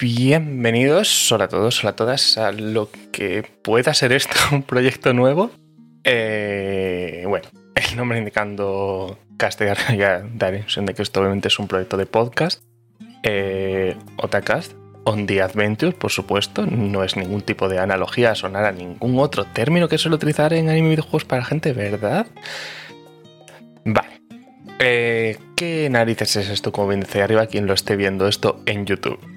bienvenidos, hola a todos, hola a todas, a lo que pueda ser esto, un proyecto nuevo. Eh, bueno, el nombre indicando castellar ya da la impresión de que esto obviamente es un proyecto de podcast. Eh, Otacast, On the Adventure, por supuesto, no es ningún tipo de analogía a sonar a ningún otro término que suele utilizar en anime y videojuegos para gente, ¿verdad? Vale. Eh, ¿Qué narices es esto? Como bien dice arriba, quien lo esté viendo esto en YouTube.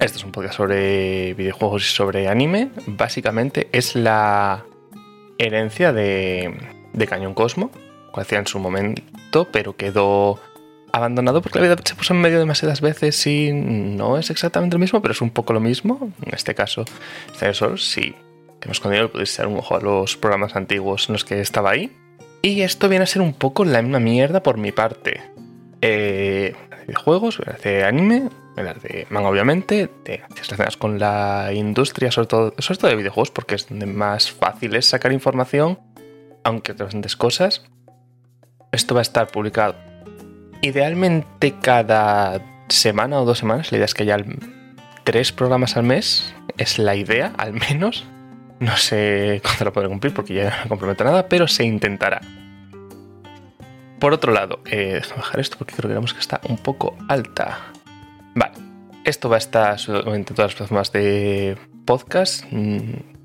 Esto es un podcast sobre videojuegos y sobre anime. Básicamente es la herencia de, Cañón Cosmo, que hacía en su momento, pero quedó abandonado porque la vida se puso en medio demasiadas veces y no es exactamente lo mismo, pero es un poco lo mismo. En este caso, Sensor, sí, que hemos escondido, podéis echar un ojo a los programas antiguos en los que estaba ahí. Y esto viene a ser un poco la misma mierda por mi parte. Eh, de juegos, anime, de manga obviamente, de relacionadas con la industria, sobre todo, sobre todo de videojuegos, porque es donde más fácil es sacar información, aunque bastantes cosas. Esto va a estar publicado idealmente cada semana o dos semanas. La idea es que haya tres programas al mes, es la idea, al menos. No sé cuándo lo podré cumplir porque ya no comprometo nada, pero se intentará. Por otro lado, eh, déjame bajar esto porque creo que vemos que está un poco alta. Vale, esto va a estar en todas las plataformas de podcast. Mm,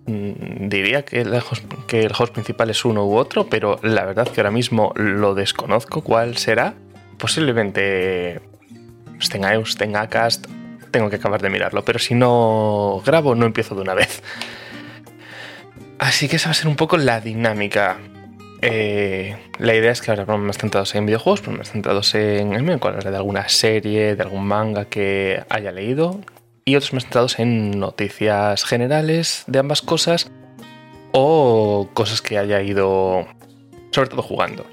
mm, diría que el, host, principal es uno u otro, pero la verdad que ahora mismo lo desconozco cuál será. Posiblemente tenga EUS, tenga Cast, tengo que acabar de mirarlo, pero si no grabo no empiezo de una vez. Así que esa va a ser un poco la dinámica. Eh, la idea es que ahora más centrados en videojuegos, pero más centrados en anime, de alguna serie, de algún manga que haya leído, y otros más centrados en noticias generales de ambas cosas o cosas que haya ido, sobre todo jugando.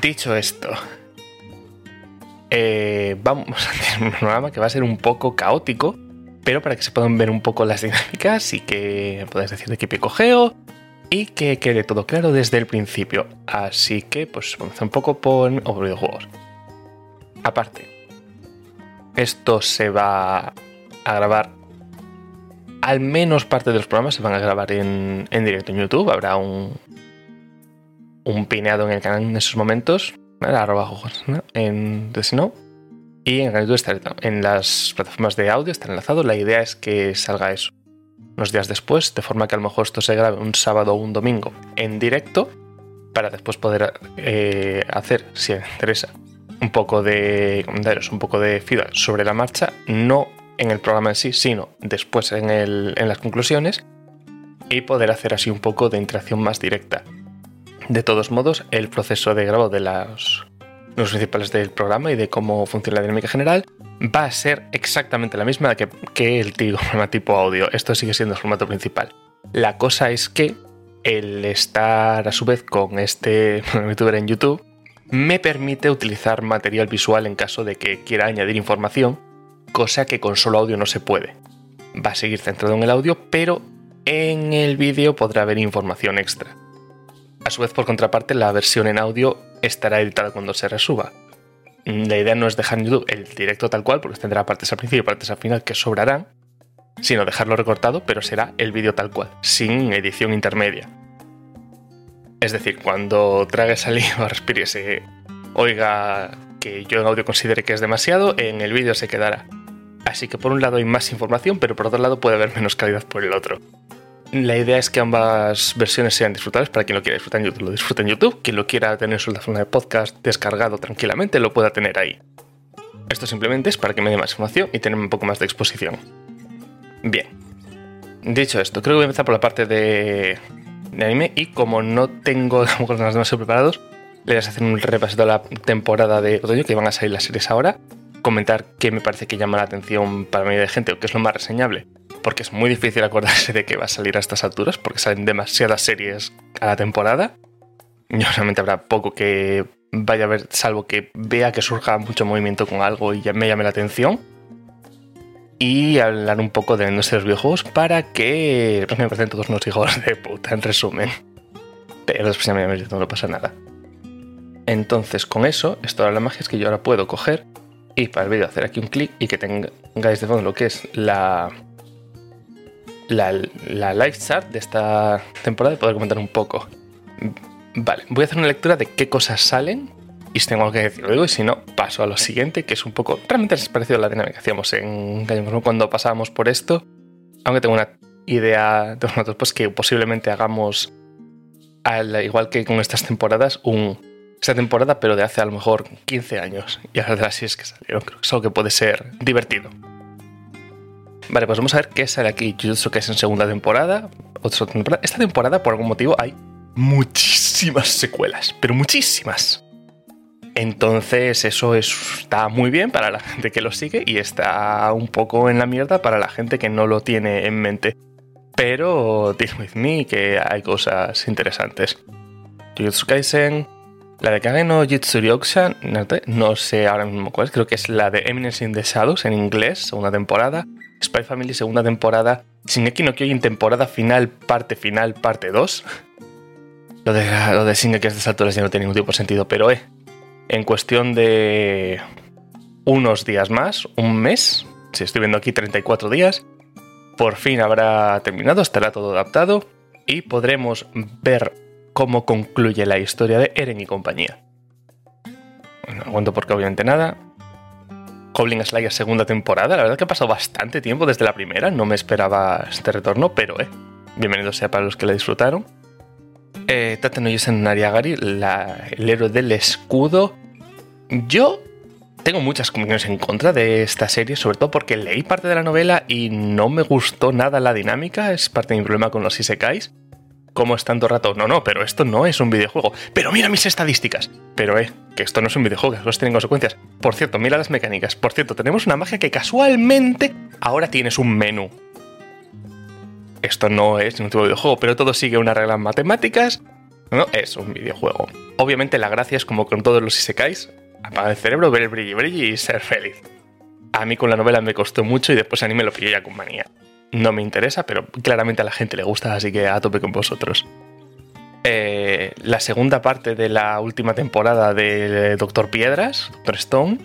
Dicho esto, eh, vamos a tener un programa que va a ser un poco caótico, pero para que se puedan ver un poco las dinámicas y que podáis decir de qué pie cogeo y que quede todo claro desde el principio. Así que, pues, vamos un poco por videojuegos. Aparte, esto se va a grabar. Al menos parte de los programas se van a grabar en, directo en YouTube. Habrá un, un pineado en el canal en esos momentos. Arroba en no. Y en el canal está en las plataformas de audio está enlazado. La idea es que salga eso unos días después, de forma que a lo mejor esto se grabe un sábado o un domingo en directo, para después poder eh, hacer, si interesa, un poco de comentarios, un poco de feedback sobre la marcha, no en el programa en sí, sino después en, en las conclusiones, y poder hacer así un poco de interacción más directa. De todos modos, el proceso de grado de las los principales del programa y de cómo funciona la dinámica general, va a ser exactamente la misma que, el tipo audio. Esto sigue siendo el formato principal. La cosa es que el estar a su vez con este youtuber en YouTube me permite utilizar material visual en caso de que quiera añadir información, cosa que con solo audio no se puede. Va a seguir centrado en el audio, pero en el vídeo podrá haber información extra. A su vez, por contraparte, la versión en audio estará editada cuando se resuba. La idea no es dejar en YouTube el directo tal cual, porque tendrá partes al principio y partes al final que sobrarán, sino dejarlo recortado, pero será el vídeo tal cual, sin edición intermedia. Es decir, cuando trague saliva, respire y se oiga que yo en audio considere que es demasiado, en el vídeo se quedará. Así que por un lado hay más información, pero por otro lado puede haber menos calidad por el otro. La idea es que ambas versiones sean disfrutables para quien lo quiera disfrutar en YouTube, lo disfrute en YouTube. Quien lo quiera tener su zona de podcast descargado tranquilamente, lo pueda tener ahí. Esto simplemente es para que me dé más información y tener un poco más de exposición. Bien. Dicho esto, creo que voy a empezar por la parte de, anime y como no tengo los demás preparados, le voy a hacer un repaso de la temporada de otoño que van a salir las series ahora, comentar qué me parece que llama la atención para mayoría de gente o qué es lo más reseñable porque es muy difícil acordarse de que va a salir a estas alturas, porque salen demasiadas series a la temporada. Y obviamente habrá poco que vaya a ver, salvo que vea que surja mucho movimiento con algo y ya me llame la atención. Y hablar un poco de nuestros videojuegos para que me parecen todos unos hijos de puta, en resumen. Pero después ya no pasa nada. Entonces, con eso, esto de la magia es que yo ahora puedo coger Y para el vídeo hacer aquí un clic y que tengáis de fondo lo que es la, la, la live chart de esta temporada y poder comentar un poco. Vale, voy a hacer una lectura de qué cosas salen y si tengo algo que decir, digo, y si no, paso a lo siguiente, que es un poco. Realmente es parecido a la dinámica que hacíamos en Gallo cuando pasábamos por esto. Aunque tengo una idea de nosotros, pues que posiblemente hagamos, al, igual que con estas temporadas, un. Esta temporada, pero de hace a lo mejor 15 años. Y ahora de las es que salieron. Creo que es algo que puede ser divertido. Vale, pues vamos a ver qué sale aquí. Jujutsu que es segunda temporada. Otra temporada. Esta temporada, por algún motivo, hay muchísimas secuelas. Pero muchísimas. Entonces eso está muy bien para la gente que lo sigue y está un poco en la mierda para la gente que no lo tiene en mente. Pero deal with me que hay cosas interesantes. Jujutsu Kaisen, la de Kage no Jitsuryokusha, no sé ahora mismo cuál es, creo que es la de Eminence in the Shadows en inglés, segunda temporada. Spy Family, segunda temporada. Shingeki no Kyojin, temporada final, parte final, parte 2. Lo de, lo de Shingeki a estas alturas ya no tiene ningún tipo de sentido, pero eh, en cuestión de unos días más, un mes, si estoy viendo aquí 34 días, por fin habrá terminado, estará todo adaptado y podremos ver cómo concluye la historia de Eren y compañía. No aguanto porque obviamente nada. Goblin Slayer segunda temporada, la verdad que ha pasado bastante tiempo desde la primera, no me esperaba este retorno, pero eh, bienvenido sea para los que la disfrutaron eh, Nariagari, el héroe del escudo. Yo tengo muchas comunidades en contra de esta serie, sobre todo porque leí parte de la novela y no me gustó nada la dinámica, es parte de mi problema con los isekais. ¿Cómo es tanto rato? No, no, pero esto no es un videojuego. Pero mira mis estadísticas. Pero eh, que esto no es un videojuego, que esto tiene consecuencias. Por cierto, mira las mecánicas. Por cierto, tenemos una magia que casualmente ahora tienes un menú esto no es ningún tipo de videojuego, pero todo sigue unas reglas matemáticas. No, es un videojuego. Obviamente la gracia es como con todos los isekais, apagar el cerebro, ver el brilli brilli y ser feliz. A mí con la novela me costó mucho y después a mí me lo pillé ya con manía. No me interesa, pero claramente a la gente le gusta, así que a tope con vosotros. Eh, la segunda parte de la última temporada de Doctor Piedras, Doctor.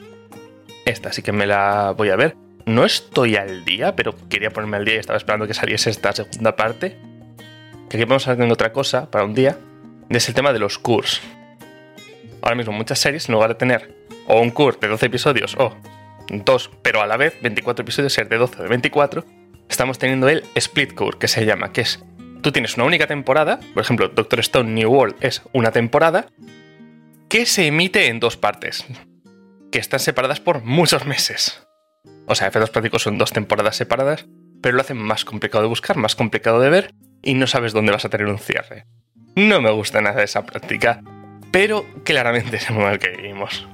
Esta sí que me la voy a ver. No estoy al día, pero quería ponerme al día y estaba esperando que saliese esta segunda parte. Que aquí vamos a hacer otra cosa para un día. Es el tema de los curs. Ahora mismo muchas series, en lugar de tener o un cur de 12 episodios o dos, pero a la vez 24 episodios, ser de 12 o de 24, estamos teniendo el split cur, que se llama, que es, tú tienes una única temporada, por ejemplo, Doctor Stone New World es una temporada, que se emite en dos partes, que están separadas por muchos meses. O sea, efectos prácticos son dos temporadas separadas, pero lo hacen más complicado de buscar, más complicado de ver y no sabes dónde vas a tener un cierre. No me gusta nada esa práctica, pero claramente es el mundo que vivimos.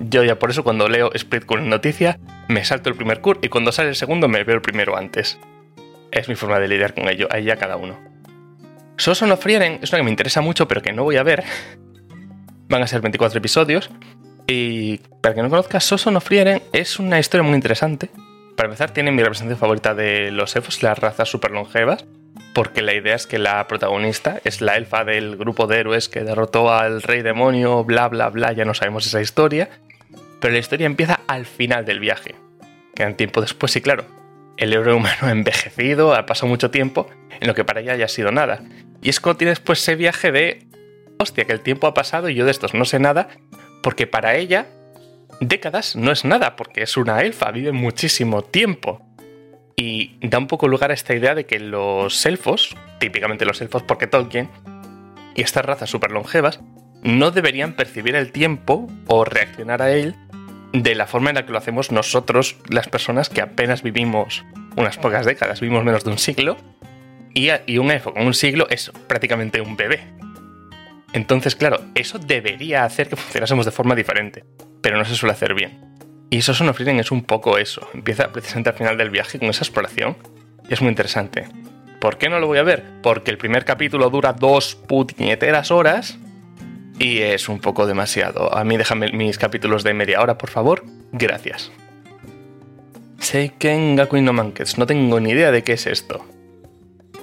Yo ya por eso cuando leo Split con noticia, me salto el primer cur y cuando sale el segundo me veo el primero antes. Es mi forma de lidiar con ello, ahí ya cada uno. Soso no Frieren es una que me interesa mucho pero que no voy a ver. Van a ser 24 episodios y para que no conozca, Soso no Frieren es una historia muy interesante. Para empezar, tiene mi representación favorita de los elfos, las razas super longevas, porque la idea es que la protagonista es la elfa del grupo de héroes que derrotó al rey demonio, bla bla bla, ya no sabemos esa historia. Pero la historia empieza al final del viaje. Quedan tiempo después y claro, el héroe humano ha envejecido, ha pasado mucho tiempo en lo que para ella haya sido nada. Y es cuando tiene después ese viaje de, hostia, que el tiempo ha pasado y yo de estos no sé nada, porque para ella décadas no es nada, porque es una elfa, vive muchísimo tiempo. Y da un poco lugar a esta idea de que los elfos, típicamente los elfos porque Tolkien, y estas razas super longevas, no deberían percibir el tiempo o reaccionar a él de la forma en la que lo hacemos nosotros, las personas que apenas vivimos unas pocas décadas, vivimos menos de un siglo, y, un elfo con un siglo es prácticamente un bebé. Entonces, claro, eso debería hacer que funcionásemos de forma diferente, pero no se suele hacer bien. Y eso Son es un poco eso. Empieza precisamente al final del viaje con esa exploración. Y es muy interesante. ¿Por qué no lo voy a ver? Porque el primer capítulo dura dos puñeteras horas y es un poco demasiado. A mí déjame mis capítulos de media hora, por favor. Gracias. Seiken Gakuin no Mankets. No tengo ni idea de qué es esto.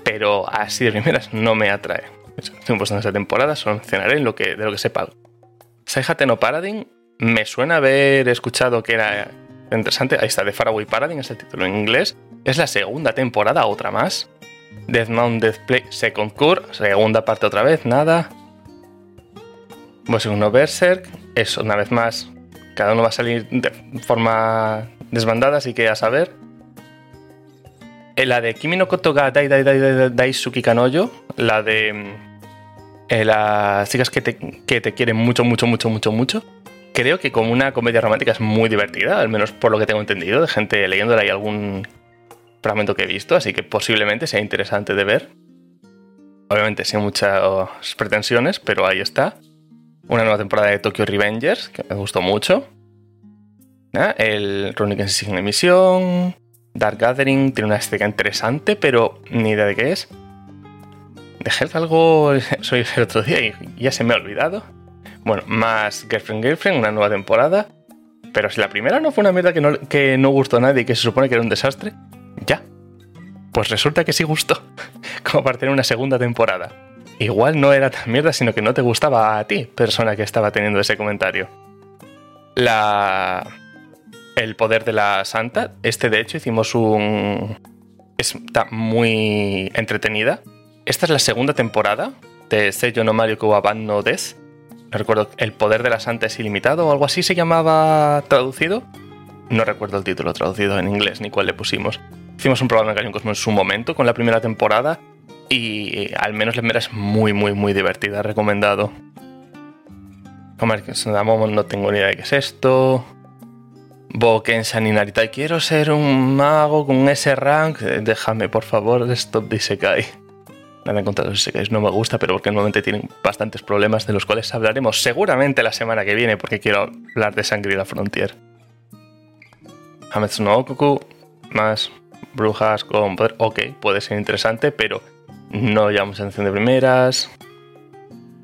Pero así de primeras no me atrae. Estoy en esta temporada, solo mencionaré lo que, de lo que sepa. Saihate no Paradigm Me suena haber escuchado que era interesante. Ahí está, The Faraway Paradise, es el título en inglés. Es la segunda temporada, otra más. Death Mount Death Play Second Cure, segunda parte otra vez, nada. Pues uno Berserk, eso, una vez más. Cada uno va a salir de forma desbandada, así que a saber. Eh, la de Kimi no Kotoga Dai Dai Dai Daisuki Kanoyo, la de eh, las chicas que te, que te quieren mucho, mucho, mucho, mucho, mucho. Creo que como una comedia romántica es muy divertida, al menos por lo que tengo entendido, de gente leyéndola y algún fragmento que he visto, así que posiblemente sea interesante de ver. Obviamente sin muchas pretensiones, pero ahí está. Una nueva temporada de Tokyo Revengers, que me gustó mucho. El Runic en emisión. Dark Gathering tiene una estética interesante, pero ni idea de qué es. Dejé algo soy el otro día y ya se me ha olvidado. Bueno, más Girlfriend Girlfriend, una nueva temporada. Pero si la primera no fue una mierda que no, que no gustó a nadie y que se supone que era un desastre, ya. Pues resulta que sí gustó, como para tener una segunda temporada. Igual no era tan mierda, sino que no te gustaba a ti, persona que estaba teniendo ese comentario. La el poder de la santa. Este, de hecho, hicimos un. Está muy entretenida. Esta es la segunda temporada de Seiyo no Mario Kuwaban no Des. No recuerdo, El poder de la santa es ilimitado o algo así se llamaba traducido. No recuerdo el título traducido en inglés ni cuál le pusimos. Hicimos un programa de Gallion Cosmo en su momento con la primera temporada y al menos la primera es muy, muy, muy divertida. Recomendado. No tengo ni idea de qué es esto. Boken Saninarita, quiero ser un mago con ese rank. Déjame, por favor, stop de Isekai. Nada contra los Isekais no me gusta, pero porque normalmente tienen bastantes problemas de los cuales hablaremos seguramente la semana que viene, porque quiero hablar de Sangre y la Frontier. Hametsu no Okuku, más brujas con poder. Ok, puede ser interesante, pero no llamamos atención de primeras.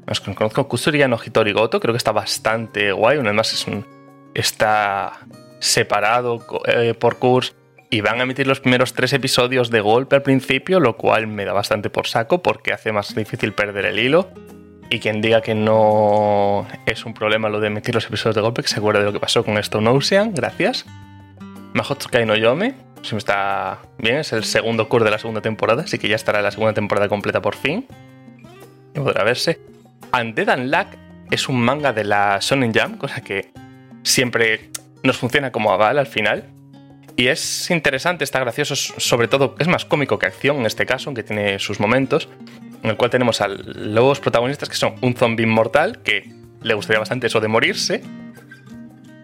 Nos conozco Kusuriya no Hitori Goto, creo que está bastante guay. Además, es un. Está separado eh, por curso y van a emitir los primeros tres episodios de golpe al principio, lo cual me da bastante por saco porque hace más difícil perder el hilo. Y quien diga que no es un problema lo de emitir los episodios de golpe, que se acuerde de lo que pasó con Stone Ocean, gracias. Mahotsukai no Yome, si me está bien, es el segundo curso de la segunda temporada, así que ya estará la segunda temporada completa por fin. Y podrá verse. Undead Unluck es un manga de la Shonen Jam, cosa que siempre nos funciona como aval al final. Y es interesante, está gracioso, sobre todo es más cómico que acción en este caso, aunque tiene sus momentos, en el cual tenemos a los protagonistas que son un zombie inmortal, que le gustaría bastante eso de morirse,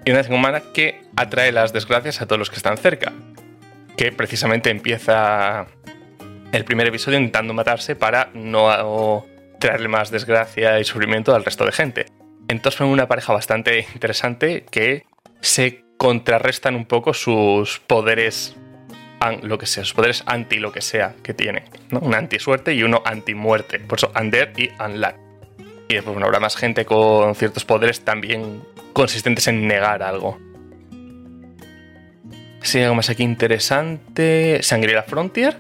y una humana que atrae las desgracias a todos los que están cerca, que precisamente empieza el primer episodio intentando matarse para no traerle más desgracia y sufrimiento al resto de gente. Entonces fue una pareja bastante interesante que se contrarrestan un poco sus poderes, lo que sea, sus poderes anti lo que sea que tienen. ¿no? Un anti-suerte y uno anti-muerte. Por eso, Undead y Unluck. Y después bueno, habrá más gente con ciertos poderes también consistentes en negar algo. Sí, algo más aquí interesante. Sangría Frontier,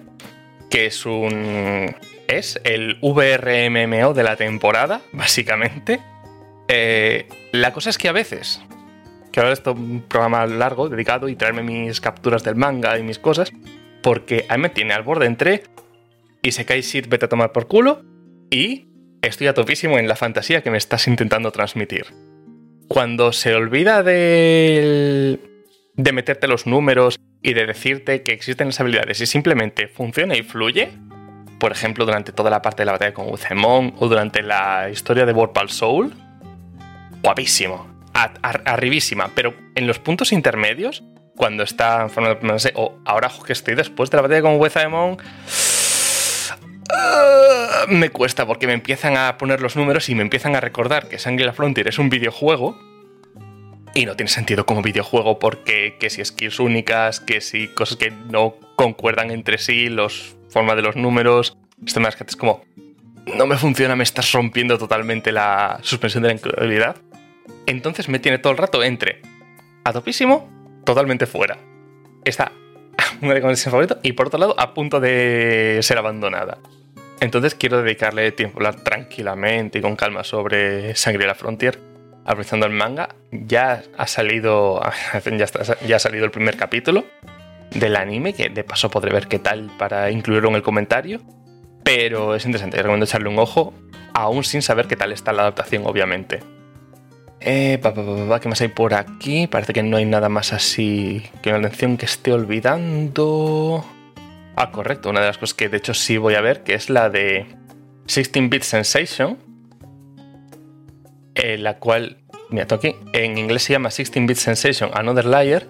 que es un. Es el VRMMO de la temporada, básicamente. Eh, la cosa es que a veces que ahora esto un programa largo, dedicado, y traerme mis capturas del manga y mis cosas, porque a mí me tiene al borde entre y se cae shit, vete a tomar por culo, y estoy a topísimo en la fantasía que me estás intentando transmitir. Cuando se olvida de, de meterte los números y de decirte que existen las habilidades y simplemente funciona y fluye, por ejemplo, durante toda la parte de la batalla con Uzemon o durante la historia de Warpal Soul, guapísimo arribísima, pero en los puntos intermedios, cuando está no sé, o ahora que estoy después de la batalla con Wezamon, uh, me cuesta porque me empiezan a poner los números y me empiezan a recordar que Sangre la Frontier es un videojuego. Y no tiene sentido como videojuego porque que si skills únicas, que si cosas que no concuerdan entre sí, los forma de los números, esto que es como no me funciona, me estás rompiendo totalmente la suspensión de la incredulidad. Entonces me tiene todo el rato entre a topísimo, totalmente fuera. Está una de mis y por otro lado a punto de ser abandonada. Entonces quiero dedicarle tiempo a hablar tranquilamente y con calma sobre Sangre la Frontier. aprovechando el manga, ya ha salido, ya, ya ha salido el primer capítulo del anime, que de paso podré ver qué tal para incluirlo en el comentario. Pero es interesante, recomiendo echarle un ojo, aún sin saber qué tal está la adaptación, obviamente. Eh, ¿Qué más hay por aquí? Parece que no hay nada más así que una atención que esté olvidando. Ah, correcto, una de las cosas que de hecho sí voy a ver, que es la de 16-Bit Sensation, en la cual, mira, aquí, en inglés se llama 16-Bit Sensation Another Liar,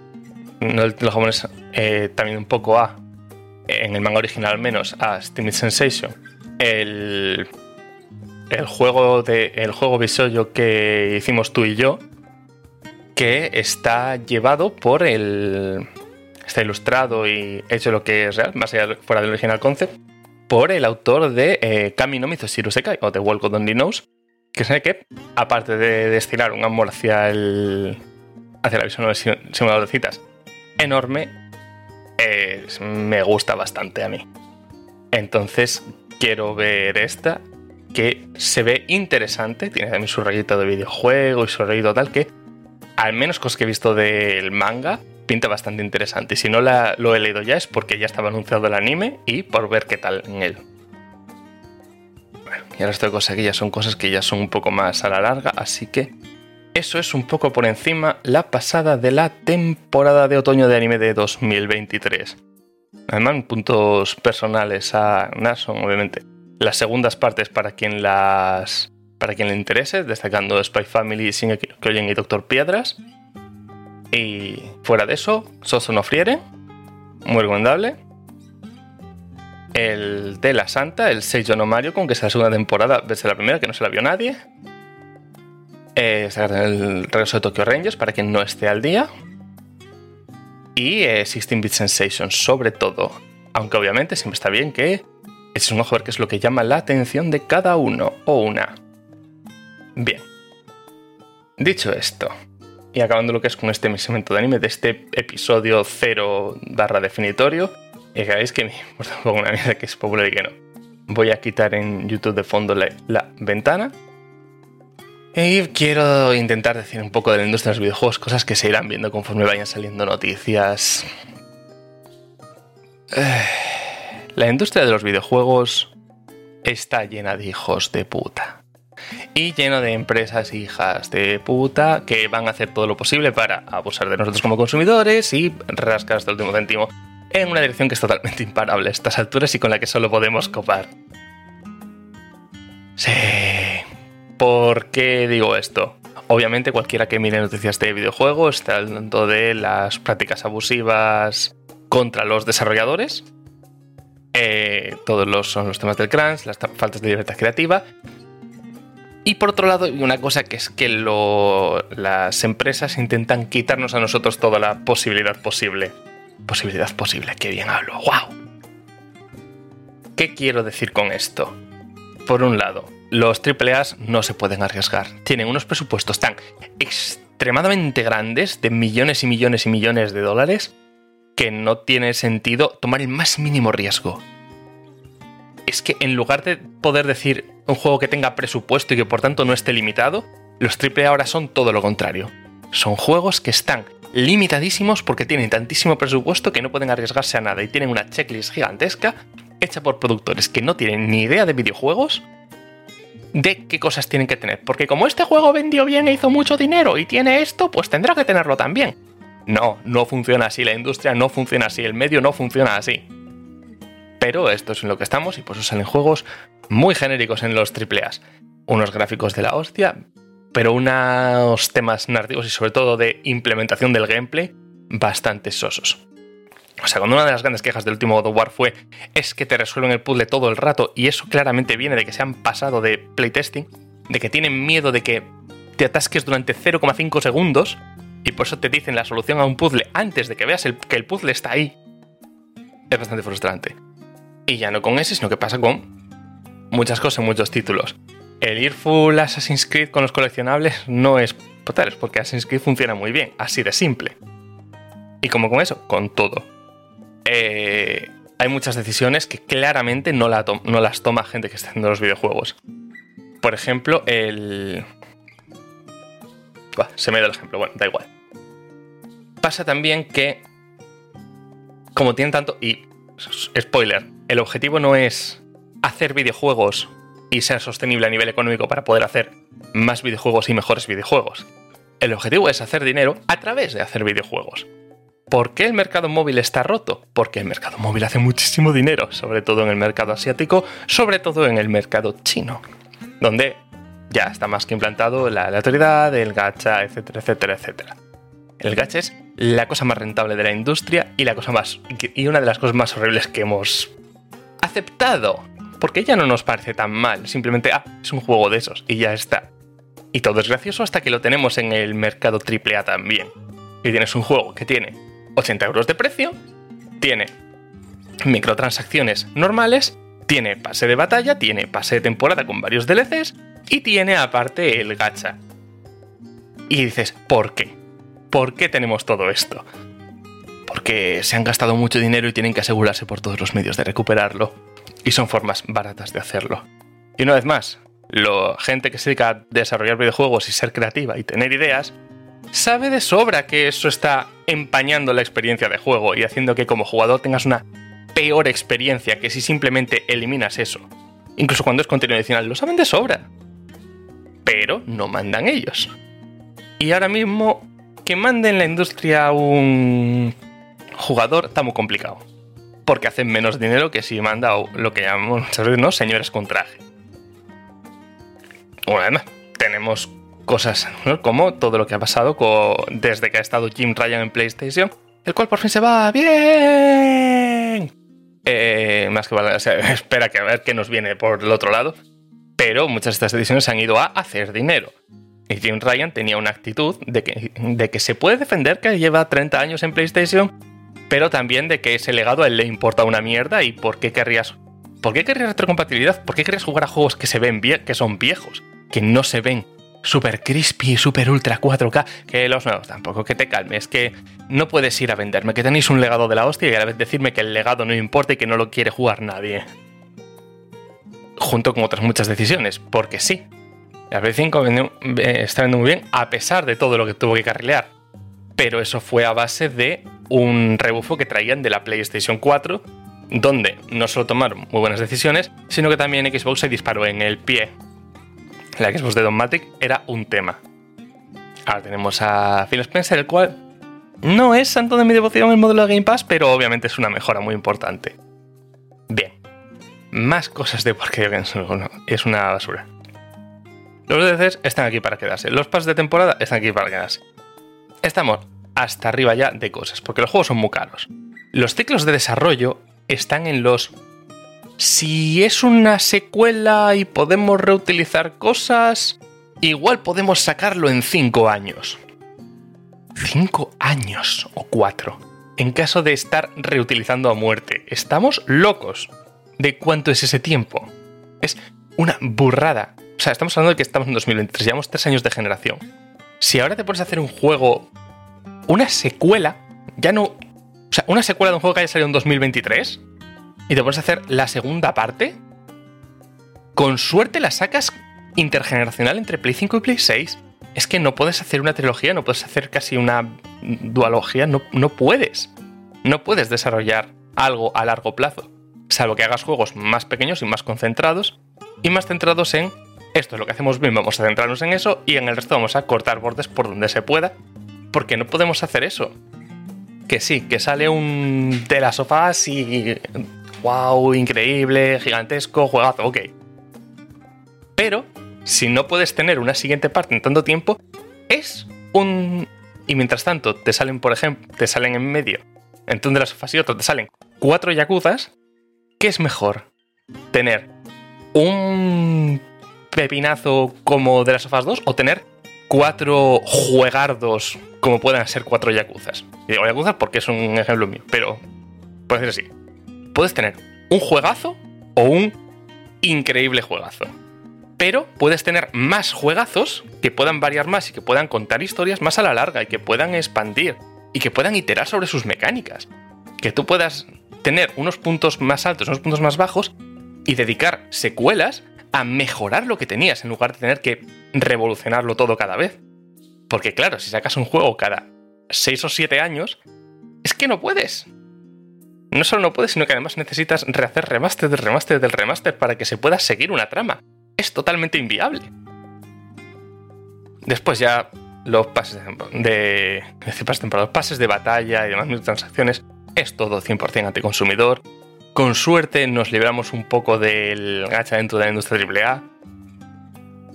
no, los japoneses eh, también un poco a, en el manga original al menos, a Steam Sensation, el, el juego de el juego Bisoyo que hicimos tú y yo, que está llevado por el está ilustrado y hecho lo que es real, más allá fuera del original concept, por el autor de eh, Kami no Mitoshiru Sekai o The World God Only Knows, que sé que, aparte de destilar un amor hacia el hacia la visión de simulador de citas enorme, me gusta bastante a mí. Entonces, quiero ver esta, que se ve interesante, tiene también su rayito de videojuego y su rayito tal, que al menos cosas que he visto del manga, pinta bastante interesante. Y si no la, lo he leído ya es porque ya estaba anunciado el anime y por ver qué tal en él. Bueno, y ahora estoy cosas que ya son cosas que ya son un poco más a la larga, así que eso es un poco por encima la pasada de la temporada de otoño de anime de 2023. Además, puntos personales a Nason, obviamente. Las segundas partes para quien las para quien le interese, destacando Spy Family, que oyen y Doctor Piedras. Y fuera de eso, Soso no friere, muy recomendable. El de la Santa, el Seijo no con que es la segunda temporada, desde la primera, que no se la vio nadie. Eh, el regreso de Tokyo Rangers para quien no esté al día. Y eh, 16-Bit Sensation, sobre todo. Aunque obviamente siempre está bien que es un ojo ver qué es lo que llama la atención de cada uno o una. Bien. Dicho esto, y acabando lo que es con este segmento de anime de este episodio 0 barra definitorio, y veis que me poco una mierda que es popular y que no. Voy a quitar en YouTube de fondo la ventana y quiero intentar decir un poco de la industria de los videojuegos, cosas que se irán viendo conforme vayan saliendo noticias. La industria de los videojuegos está llena de hijos de puta. Y lleno de empresas hijas de puta que van a hacer todo lo posible para abusar de nosotros como consumidores y rascar hasta el último céntimo en una dirección que es totalmente imparable a estas alturas y con la que solo podemos copar. Sí. ¿Por qué digo esto? Obviamente cualquiera que mire noticias de videojuegos está hablando de las prácticas abusivas contra los desarrolladores. Eh, todos los, son los temas del crunch, las faltas de libertad creativa. Y por otro lado, una cosa que es que las empresas intentan quitarnos a nosotros toda la posibilidad posible. Posibilidad posible, qué bien hablo, wow. ¿Qué quiero decir con esto? Por un lado, los AAA no se pueden arriesgar. Tienen unos presupuestos tan extremadamente grandes, de millones y millones y millones de dólares, que no tiene sentido tomar el más mínimo riesgo. Es que en lugar de poder decir un juego que tenga presupuesto y que por tanto no esté limitado, los AAA ahora son todo lo contrario. Son juegos que están limitadísimos porque tienen tantísimo presupuesto que no pueden arriesgarse a nada y tienen una checklist gigantesca hecha por productores que no tienen ni idea de videojuegos de qué cosas tienen que tener. Porque como este juego vendió bien e hizo mucho dinero y tiene esto, pues tendrá que tenerlo también. No, no funciona así, la industria no funciona así, el medio no funciona así. Pero esto es en lo que estamos y por eso salen juegos muy genéricos en los AAA. Unos gráficos de la hostia, pero unos temas narrativos y sobre todo de implementación del gameplay bastante sosos. O sea, cuando una de las grandes quejas del último God of War fue es que te resuelven el puzzle todo el rato y eso claramente viene de que se han pasado de playtesting, de que tienen miedo de que te atasques durante 0,5 segundos y por eso te dicen la solución a un puzzle antes de que veas que el puzzle está ahí. Es bastante frustrante. Y ya no con ese, sino que pasa con muchas cosas muchos títulos. El ir full Assassin's Creed con los coleccionables no es es porque Assassin's Creed funciona muy bien, así de simple. Y como con eso, con todo. Eh, hay muchas decisiones que claramente no, no, las toma gente que está haciendo los videojuegos. Por ejemplo, el, se me da el ejemplo, bueno, da igual. Pasa también que, como tienen tanto, y spoiler, el objetivo no es hacer videojuegos y ser sostenible a nivel económico para poder hacer más videojuegos y mejores videojuegos. El objetivo es hacer dinero a través de hacer videojuegos. ¿Por qué el mercado móvil está roto? Porque el mercado móvil hace muchísimo dinero, sobre todo en el mercado asiático, sobre todo en el mercado chino, donde ya está más que implantado la aleatoriedad, el gacha, etcétera, etcétera, etcétera. El gacha es la cosa más rentable de la industria y la cosa más y una de las cosas más horribles que hemos aceptado, porque ya no nos parece tan mal, simplemente ah, es un juego de esos y ya está. Y todo es gracioso hasta que lo tenemos en el mercado AAA también. Y tienes un juego que tiene 80 euros de precio, tiene microtransacciones normales, tiene pase de batalla, tiene pase de temporada con varios DLCs y tiene aparte el gacha. Y dices, ¿por qué? ¿Por qué tenemos todo esto? Porque se han gastado mucho dinero y tienen que asegurarse por todos los medios de recuperarlo. Y son formas baratas de hacerlo. Y una vez más, la gente que se dedica a desarrollar videojuegos y ser creativa y tener ideas, sabe de sobra que eso está empañando la experiencia de juego y haciendo que como jugador tengas una peor experiencia que si simplemente eliminas eso. Incluso cuando es contenido adicional, lo saben de sobra. Pero no mandan ellos. Y ahora mismo, que manden la industria un jugador está muy complicado. Porque hacen menos dinero que si manda lo que llamamos ¿no? señores con traje. Una vez más, tenemos cosas, como todo lo que ha pasado desde que ha estado Jim Ryan en PlayStation, el cual por fin se va bien. Eh, más que vale, espera que a ver qué nos viene por el otro lado. Pero muchas de estas decisiones han ido a hacer dinero. Y Jim Ryan tenía una actitud de que, se puede defender que lleva 30 años en PlayStation, pero también de que ese legado a él le importa una mierda y por qué querrías. ¿Por qué querrías retrocompatibilidad? ¿Por qué querrías jugar a juegos que se ven que son viejos, que no se ven super crispy, super ultra 4K, que los nuevos tampoco, que te calmes, que no puedes ir a venderme, que tenéis un legado de la hostia y a la vez decirme que el legado no importa y que no lo quiere jugar nadie. Junto con otras muchas decisiones, porque sí. La P5 eh, está vendiendo muy bien a pesar de todo lo que tuvo que carrilear. Pero eso fue a base de un rebufo que traían de la PlayStation 4, donde no solo tomaron muy buenas decisiones, sino que también Xbox se disparó en el pie la Xbox de Don Matic era un tema. Ahora tenemos a Phil Spencer, el cual no es santo de mi devoción el modelo de Game Pass, pero obviamente es una mejora muy importante. Bien, más cosas de por qué es una basura. Los DLCs están aquí para quedarse. Los pases de temporada están aquí para quedarse. Estamos hasta arriba ya de cosas, porque los juegos son muy caros. Los ciclos de desarrollo están en los si es una secuela y podemos reutilizar cosas, igual podemos sacarlo en 5 años. 5 años o 4. En caso de estar reutilizando a muerte. Estamos locos. ¿De cuánto es ese tiempo? Es una burrada. O sea, estamos hablando de que estamos en 2023, llevamos 3 años de generación. Si ahora te pones a hacer un juego, una secuela, ya no... O sea, una secuela de un juego que haya salido en 2023, y te puedes hacer la segunda parte, con suerte la sacas intergeneracional entre Play 5 y Play 6. Es que no puedes hacer una trilogía, no puedes hacer casi una dualogía, no, no puedes. No puedes desarrollar algo a largo plazo, salvo que hagas juegos más pequeños y más concentrados, y más centrados en esto es lo que hacemos bien, vamos a centrarnos en eso, y en el resto vamos a cortar bordes por donde se pueda, porque no podemos hacer eso. Que sí, que sale un de las sofás y wow, increíble, gigantesco, juegazo, ok. Pero, si no puedes tener una siguiente parte en tanto tiempo, es un... Y mientras tanto, te salen, por ejemplo, te salen en medio, entre un de las sofás y otro, te salen cuatro yakuzas, ¿qué es mejor? ¿Tener un pepinazo como de las sofás 2 o tener cuatro juegardos como puedan ser cuatro yakuzas? digo yakuzas porque es un ejemplo mío, pero puede ser así puedes tener un juegazo o un increíble juegazo. Pero puedes tener más juegazos que puedan variar más y que puedan contar historias más a la larga y que puedan expandir y que puedan iterar sobre sus mecánicas. Que tú puedas tener unos puntos más altos, unos puntos más bajos y dedicar secuelas a mejorar lo que tenías en lugar de tener que revolucionarlo todo cada vez. Porque claro, si sacas un juego cada 6 o 7 años, es que no puedes. No solo no puedes, sino que además necesitas rehacer remaster del remaster del remaster para que se pueda seguir una trama. Es totalmente inviable. Después ya los pases de, de, los pases de batalla y demás transacciones es todo 100% anticonsumidor. Con suerte nos libramos un poco del gacha dentro de la industria AAA,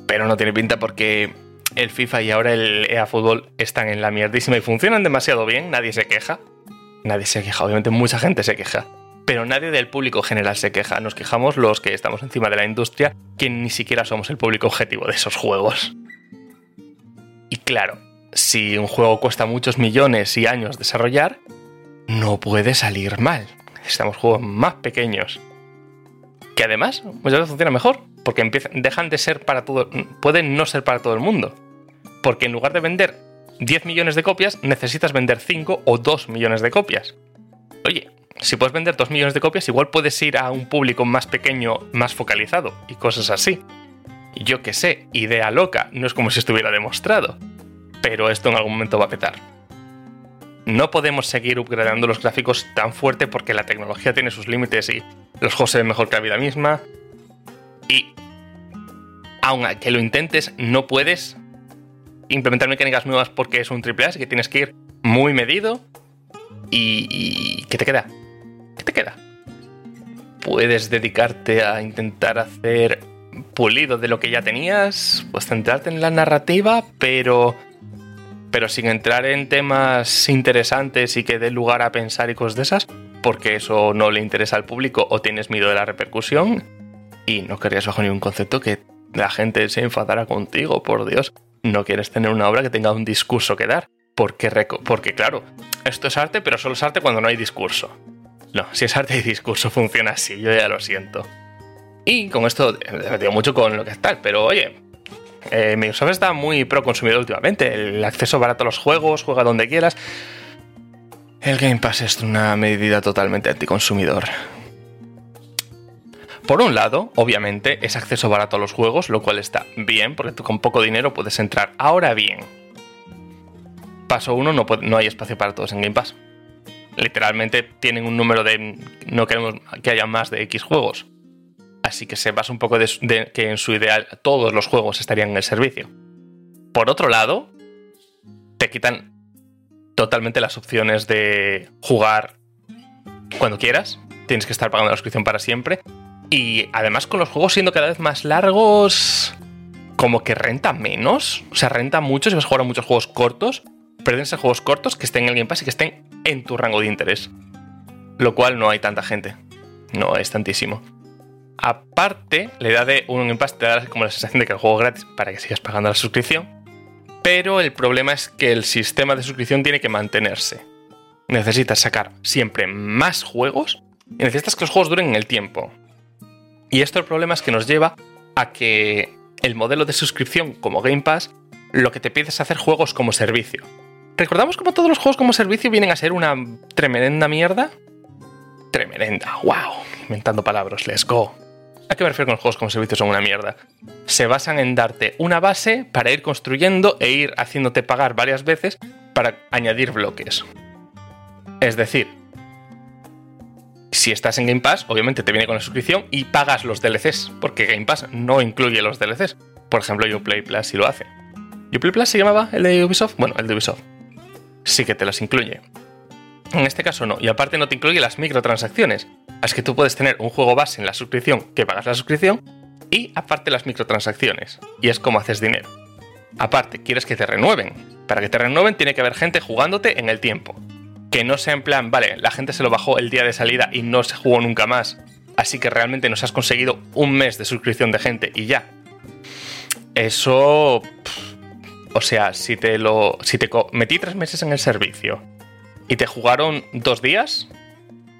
pero no tiene pinta porque el FIFA y ahora el EA Fútbol están en la mierdísima y funcionan demasiado bien, nadie se queja. Nadie se queja, obviamente mucha gente se queja, pero nadie del público general se queja. Nos quejamos los que estamos encima de la industria, que ni siquiera somos el público objetivo de esos juegos. Y claro, si un juego cuesta muchos millones y años desarrollar, no puede salir mal. Necesitamos juegos más pequeños. Que además, pues ya funciona mejor, porque dejan de ser para todo, pueden no ser para todo el mundo. Porque en lugar de vender 10 millones de copias, necesitas vender 5 o 2 millones de copias. Oye, si puedes vender 2 millones de copias, igual puedes ir a un público más pequeño, más focalizado y cosas así. Yo que sé, idea loca, no es como si estuviera demostrado. Pero esto en algún momento va a petar. No podemos seguir upgradeando los gráficos tan fuerte porque la tecnología tiene sus límites y los juegos se ven mejor que la vida misma. Y aunque lo intentes, no puedes implementar mecánicas nuevas porque es un triple así que tienes que ir muy medido. Y ¿qué te queda? ¿Qué te queda? Puedes dedicarte a intentar hacer pulido de lo que ya tenías, pues centrarte en la narrativa, pero pero sin entrar en temas interesantes y que dé lugar a pensar y cosas de esas, porque eso no le interesa al público o tienes miedo de la repercusión y no querías bajo ningún concepto que la gente se enfadara contigo, por Dios. No quieres tener una obra que tenga un discurso que dar, porque, porque claro, esto es arte, pero solo es arte cuando no hay discurso. No, si es arte y discurso funciona así, yo ya lo siento. Y con esto me metido mucho con lo que es tal, pero oye, eh, Microsoft está muy pro consumidor últimamente. El acceso barato a los juegos, juega donde quieras. El Game Pass es una medida totalmente anticonsumidor. Por un lado, obviamente, es acceso barato a los juegos, lo cual está bien, porque tú con poco dinero puedes entrar. Ahora bien, paso uno, no, no hay espacio para todos en Game Pass. Literalmente tienen un número de... No queremos que haya más de X juegos. Así que se un poco de, que en su ideal todos los juegos estarían en el servicio. Por otro lado, te quitan totalmente las opciones de jugar cuando quieras. Tienes que estar pagando la suscripción para siempre. Y además con los juegos siendo cada vez más largos, como que renta menos. O sea, renta mucho si vas a jugar a muchos juegos cortos. Pero ser juegos cortos que estén en el Game Pass y que estén en tu rango de interés. Lo cual no hay tanta gente. No es tantísimo. Aparte, le da de un empaste, te da como la sensación de que el juego es gratis para que sigas pagando la suscripción. Pero el problema es que el sistema de suscripción tiene que mantenerse. Necesitas sacar siempre más juegos y necesitas que los juegos duren en el tiempo. Y esto el problema es que nos lleva a que el modelo de suscripción como Game Pass lo que te pide es hacer juegos como servicio. ¿Recordamos cómo todos los juegos como servicio vienen a ser una tremenda mierda? Tremenda, wow, inventando palabras, let's go. ¿A qué me refiero con los juegos como servicio son una mierda? Se basan en darte una base para ir construyendo e ir haciéndote pagar varias veces para añadir bloques. Es decir, si estás en Game Pass, obviamente te viene con la suscripción y pagas los DLCs, porque Game Pass no incluye los DLCs. Por ejemplo, Uplay Plus sí lo hace. ¿Uplay Plus se llamaba el de Ubisoft? Bueno, el de Ubisoft. Sí que te los incluye. En este caso no, y aparte no te incluye las microtransacciones. Así que tú puedes tener un juego base en la suscripción que pagas la suscripción y aparte las microtransacciones. Y es como haces dinero. Aparte, quieres que te renueven. Para que te renueven tiene que haber gente jugándote en el tiempo. Que no sea en plan, vale, la gente se lo bajó el día de salida y no se jugó nunca más. Así que realmente nos has conseguido un mes de suscripción de gente y ya. Eso... O sea, si te lo... Si te metí tres meses en el servicio y te jugaron dos días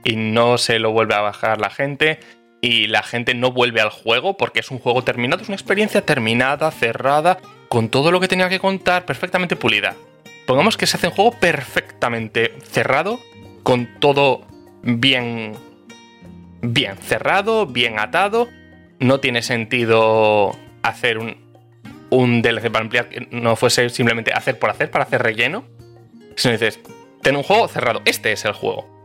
y no se lo vuelve a bajar la gente y la gente no vuelve al juego porque es un juego terminado, es una experiencia terminada, cerrada, con todo lo que tenía que contar, perfectamente pulida. Pongamos que se hace un juego perfectamente cerrado, con todo bien bien cerrado, bien atado. No tiene sentido hacer un un DLC para ampliar, que no fuese simplemente hacer por hacer, para hacer relleno, sino dices, ten un juego cerrado, este es el juego,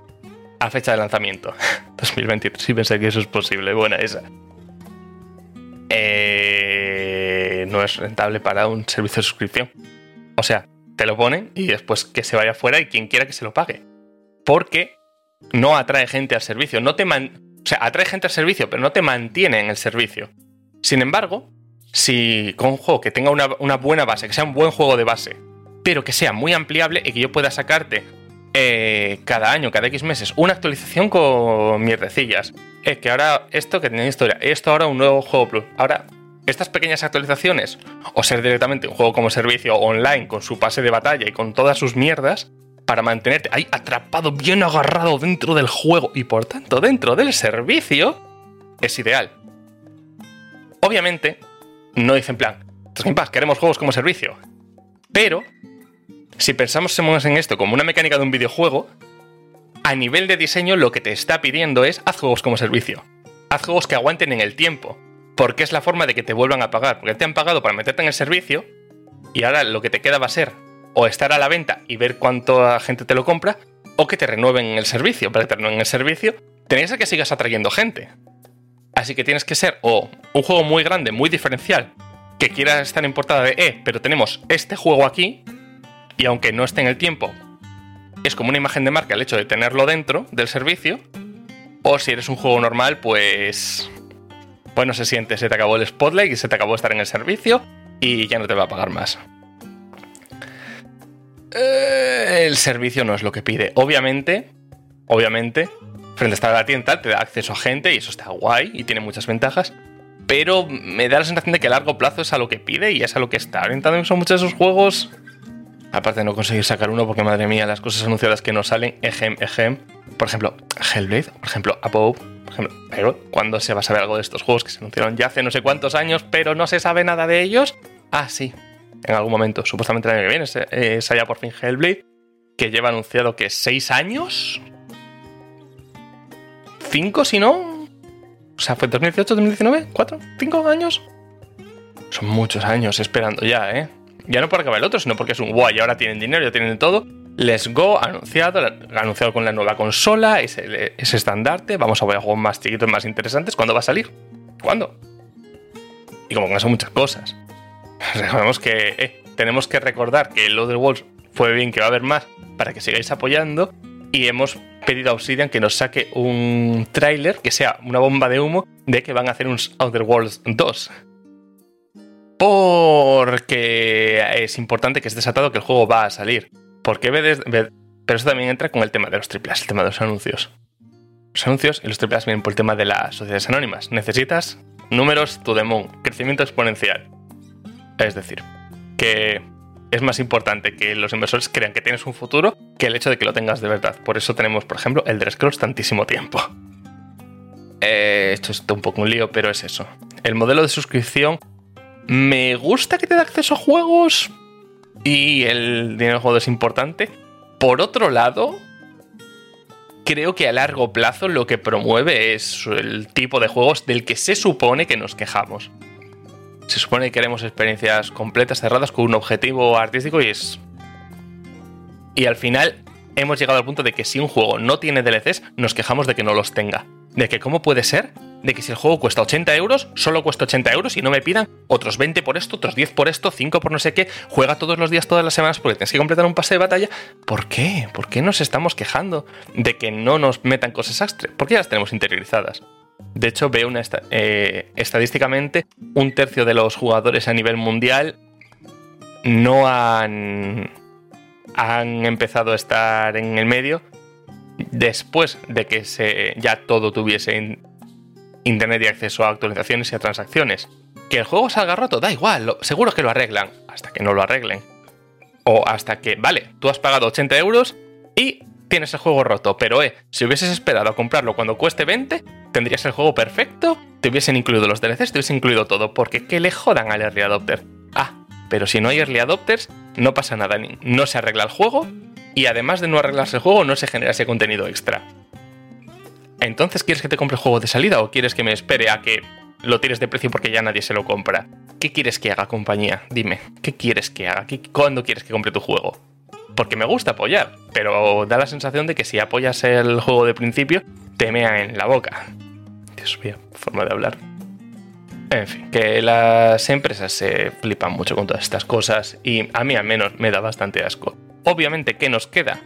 a fecha de lanzamiento, 2023, si pensé que eso es posible, buena esa. Eh, no es rentable para un servicio de suscripción. O sea, te lo ponen y después que se vaya fuera y quien quiera que se lo pague. Porque no atrae gente al servicio, no te o sea, atrae gente al servicio, pero no te mantiene en el servicio. Sin embargo, si con un juego que tenga una, buena base, que sea un buen juego de base, pero que sea muy ampliable y que yo pueda sacarte eh, cada año, cada X meses, una actualización con mierdecillas. Es que ahora esto que tenía historia, esto ahora un nuevo juego plus. Ahora, estas pequeñas actualizaciones, o ser directamente un juego como servicio online con su pase de batalla y con todas sus mierdas, para mantenerte ahí atrapado, bien agarrado dentro del juego y por tanto dentro del servicio, es ideal. Obviamente, no dicen plan, Pass, queremos juegos como servicio. Pero, si pensamos en esto como una mecánica de un videojuego, a nivel de diseño lo que te está pidiendo es haz juegos como servicio. Haz juegos que aguanten en el tiempo. Porque es la forma de que te vuelvan a pagar. Porque te han pagado para meterte en el servicio y ahora lo que te queda va a ser o estar a la venta y ver cuánta gente te lo compra, o que te renueven el servicio. Para que te renueven el servicio, tenéis que sigas atrayendo gente. Así que tienes que ser o un juego muy grande, muy diferencial, que quiera estar en portada de, eh, pero tenemos este juego aquí, y aunque no esté en el tiempo, es como una imagen de marca el hecho de tenerlo dentro del servicio, o si eres un juego normal, pues... Bueno, se siente, se te acabó el spotlight y se te acabó estar en el servicio y ya no te va a pagar más. Eh, el servicio no es lo que pide. Obviamente, obviamente, frente a estar a la tienda te da acceso a gente y eso está guay y tiene muchas ventajas. Pero me da la sensación de que a largo plazo es a lo que pide y es a lo que está orientado son muchos de esos juegos. Aparte de no conseguir sacar uno, porque madre mía, las cosas anunciadas que no salen, ejem, ejem. Por ejemplo, Hellblade, por ejemplo, Above, por ejemplo. Pero, ¿cuándo se va a saber algo de estos juegos que se anunciaron ya hace no sé cuántos años, pero no se sabe nada de ellos? Ah, sí, en algún momento, supuestamente el año que viene, es allá por fin Hellblade, que lleva anunciado que seis años. ¿Cinco si no? O sea, fue 2018, 2019, ¿cuatro? ¿Cinco años? Son muchos años esperando ya, ¿eh? Ya no por acabar el otro, sino porque es un guay, ahora tienen dinero, ya tienen todo. Let's Go anunciado, anunciado con la nueva consola, ese, ese estandarte. Vamos a ver juegos más chiquitos, más interesantes. ¿Cuándo va a salir? ¿Cuándo? Y como con eso muchas cosas. Recordemos que eh, tenemos que recordar que el Other Worlds fue bien que va a haber más para que sigáis apoyando y hemos pedido a Obsidian que nos saque un tráiler que sea una bomba de humo de que van a hacer un Outer Worlds 2. Porque es importante que esté desatado que el juego va a salir. Porque pero eso también entra con el tema de los triples, el tema de los anuncios. Los anuncios y los triples vienen por el tema de las sociedades anónimas. Necesitas números to the crecimiento exponencial. Es decir, que es más importante que los inversores crean que tienes un futuro que el hecho de que lo tengas de verdad. Por eso tenemos, por ejemplo, el Scrolls tantísimo tiempo. Eh, esto es un poco un lío, pero es eso. El modelo de suscripción me gusta que te dé acceso a juegos y el dinero de juego es importante. Por otro lado, creo que a largo plazo lo que promueve es el tipo de juegos del que se supone que nos quejamos se supone que queremos experiencias completas, cerradas, con un objetivo artístico y es... Y al final hemos llegado al punto de que si un juego no tiene DLCs, nos quejamos de que no los tenga. De que cómo puede ser de que si el juego cuesta 80 euros, solo cuesta 80 euros y no me pidan otros 20 por esto, otros 10 por esto, 5 por no sé qué, juega todos los días, todas las semanas porque tienes que completar un pase de batalla. ¿Por qué? ¿Por qué nos estamos quejando de que no nos metan cosas extra? ¿Por qué las tenemos interiorizadas? De hecho, veo una eh, estadísticamente un tercio de los jugadores a nivel mundial no han, han empezado a estar en el medio después de que se, ya todo tuviese internet y acceso a actualizaciones y a transacciones. Que el juego salga roto, da igual, seguro que lo arreglan, hasta que no lo arreglen. O hasta que, vale, tú has pagado 80 euros y tienes el juego roto, pero eh, si hubieses esperado a comprarlo cuando cueste 20, tendrías el juego perfecto, te hubiesen incluido los DLCs, te hubiesen incluido todo, porque que le jodan al early adopter. Ah, pero si no hay early adopters, no pasa nada, no se arregla el juego y además de no arreglarse el juego, no se genera ese contenido extra. Entonces, ¿quieres que te compre el juego de salida o quieres que me espere a que lo tires de precio porque ya nadie se lo compra? ¿qué quieres que haga compañía? Dime, ¿qué quieres que haga? ¿Cuándo quieres que compre tu juego? Porque me gusta apoyar, pero da la sensación de que si apoyas el juego de principio, te mea en la boca. Dios mío, forma de hablar. En fin, que las empresas se flipan mucho con todas estas cosas y a mí al menos me da bastante asco. Obviamente, ¿qué nos queda?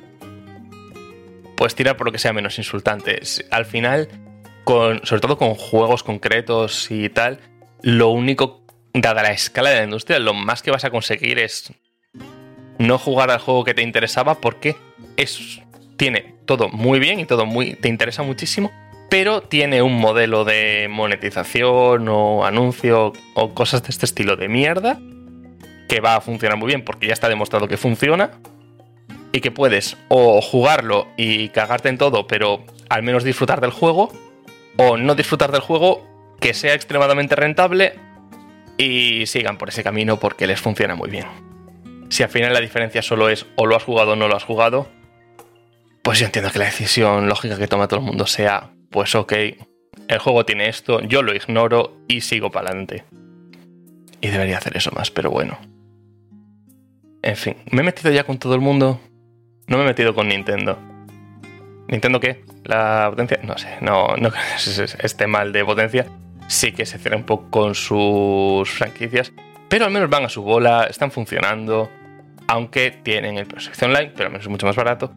Pues tirar por lo que sea menos insultante. Al final, con, sobre todo con juegos concretos y tal, lo único, dada la escala de la industria, lo más que vas a conseguir es no jugar al juego que te interesaba porque es, tiene todo muy bien y todo muy, te interesa muchísimo, pero tiene un modelo de monetización o anuncio o cosas de este estilo de mierda que va a funcionar muy bien porque ya está demostrado que funciona y que puedes o jugarlo y cagarte en todo, pero al menos disfrutar del juego, o no disfrutar del juego, que sea extremadamente rentable y sigan por ese camino porque les funciona muy bien. Si al final la diferencia solo es o lo has jugado o no lo has jugado, pues yo entiendo que la decisión lógica que toma todo el mundo sea pues ok, el juego tiene esto, yo lo ignoro y sigo para adelante. Y debería hacer eso más, pero bueno. En fin, ¿me he metido ya con todo el mundo? No me he metido con Nintendo. ¿Nintendo qué? ¿La potencia? No sé, no, no este mal de potencia. Sí que se cierra un poco con sus franquicias, pero al menos van a su bola, están funcionando, aunque tienen el proyección online, pero al menos es mucho más barato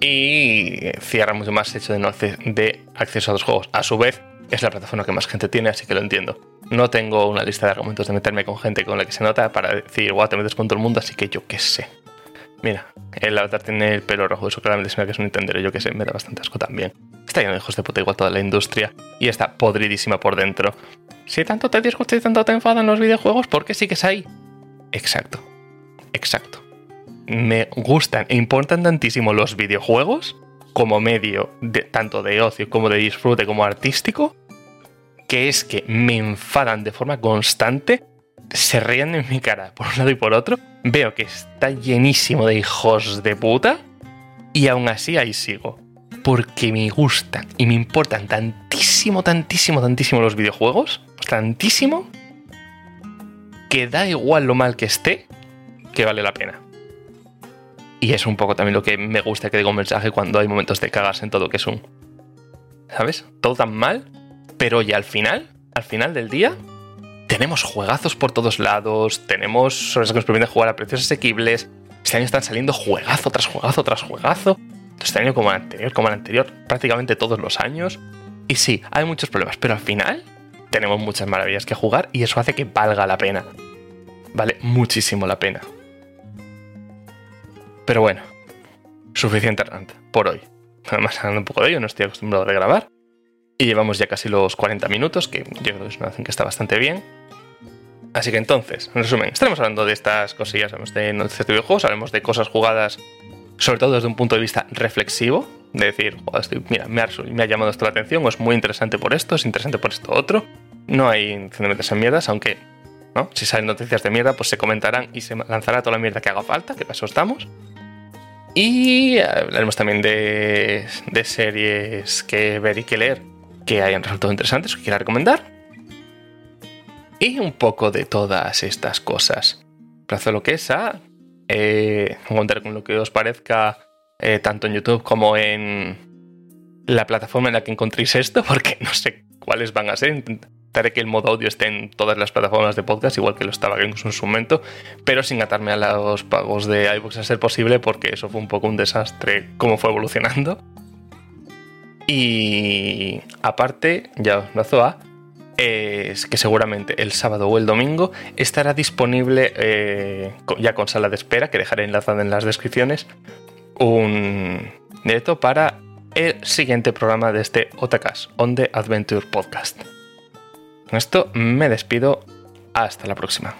y cierra mucho más hecho de, no de acceso a los juegos. A su vez, es la plataforma que más gente tiene, así que lo entiendo. No tengo una lista de argumentos de meterme con gente con la que se nota para decir, guau, te metes con todo el mundo, así que yo qué sé. Mira, el avatar tiene el pelo rojo, eso claramente se me que es un Nintendo, yo qué sé, me da bastante asco también. Está lleno de hijos de puta igual toda la industria y está podridísima por dentro. Si tanto te disgustas y tanto te enfadan los videojuegos, ¿por qué sigues ahí? Exacto, exacto me gustan e importan tantísimo los videojuegos como medio de, tanto de ocio como de disfrute como artístico, que es que me enfadan de forma constante, se ríen en mi cara por un lado y por otro, veo que está llenísimo de hijos de puta y aún así ahí sigo. Porque me gustan y me importan tantísimo, tantísimo, tantísimo los videojuegos, tantísimo, que da igual lo mal que esté, que vale la pena. Y es un poco también lo que me gusta que diga un mensaje cuando hay momentos de cagarse en todo que es un. ¿Sabes? Todo tan mal, pero ya al final, al final del día, tenemos juegazos por todos lados, tenemos sobre que nos permiten jugar a precios asequibles. Este año están saliendo juegazo tras juegazo tras juegazo. Este año como el anterior, como el anterior, prácticamente todos los años. Y sí, hay muchos problemas, pero al final tenemos muchas maravillas que jugar y eso hace que valga la pena. Vale muchísimo la pena. Pero bueno, suficiente rant por hoy. Además, hablando un poco de ello, no estoy acostumbrado a grabar. Y llevamos ya casi los 40 minutos, que yo creo que es una que está bastante bien. Así que entonces, en resumen, estaremos hablando de estas cosillas, hablamos de noticias de videojuegos, hablamos de cosas jugadas, sobre todo desde un punto de vista reflexivo, de decir, mira, me ha, llamado esto la atención, o es muy interesante por esto, es interesante por esto otro. No hay incidentes en mierdas, aunque ¿no? si salen noticias de mierda, pues se comentarán y se lanzará toda la mierda que haga falta, que para eso estamos. Y hablaremos también de, series que ver y que leer que hayan resultado interesantes, que quiera recomendar. Y un poco de todas estas cosas. Plazo lo que es a eh, contar con lo que os parezca eh, tanto en YouTube como en la plataforma en la que encontréis esto, porque no sé cuáles van a ser intentaré que el modo audio esté en todas las plataformas de podcast, igual que lo estaba en su momento, pero sin atarme a los pagos de iBooks a ser posible, porque eso fue un poco un desastre cómo fue evolucionando. Y aparte, ya os lazo a, es que seguramente el sábado o el domingo estará disponible, eh, ya con sala de espera, que dejaré enlazado en las descripciones, un directo para el siguiente programa de este OTACAS, On The Adventure Podcast. Con esto me despido. Hasta la próxima.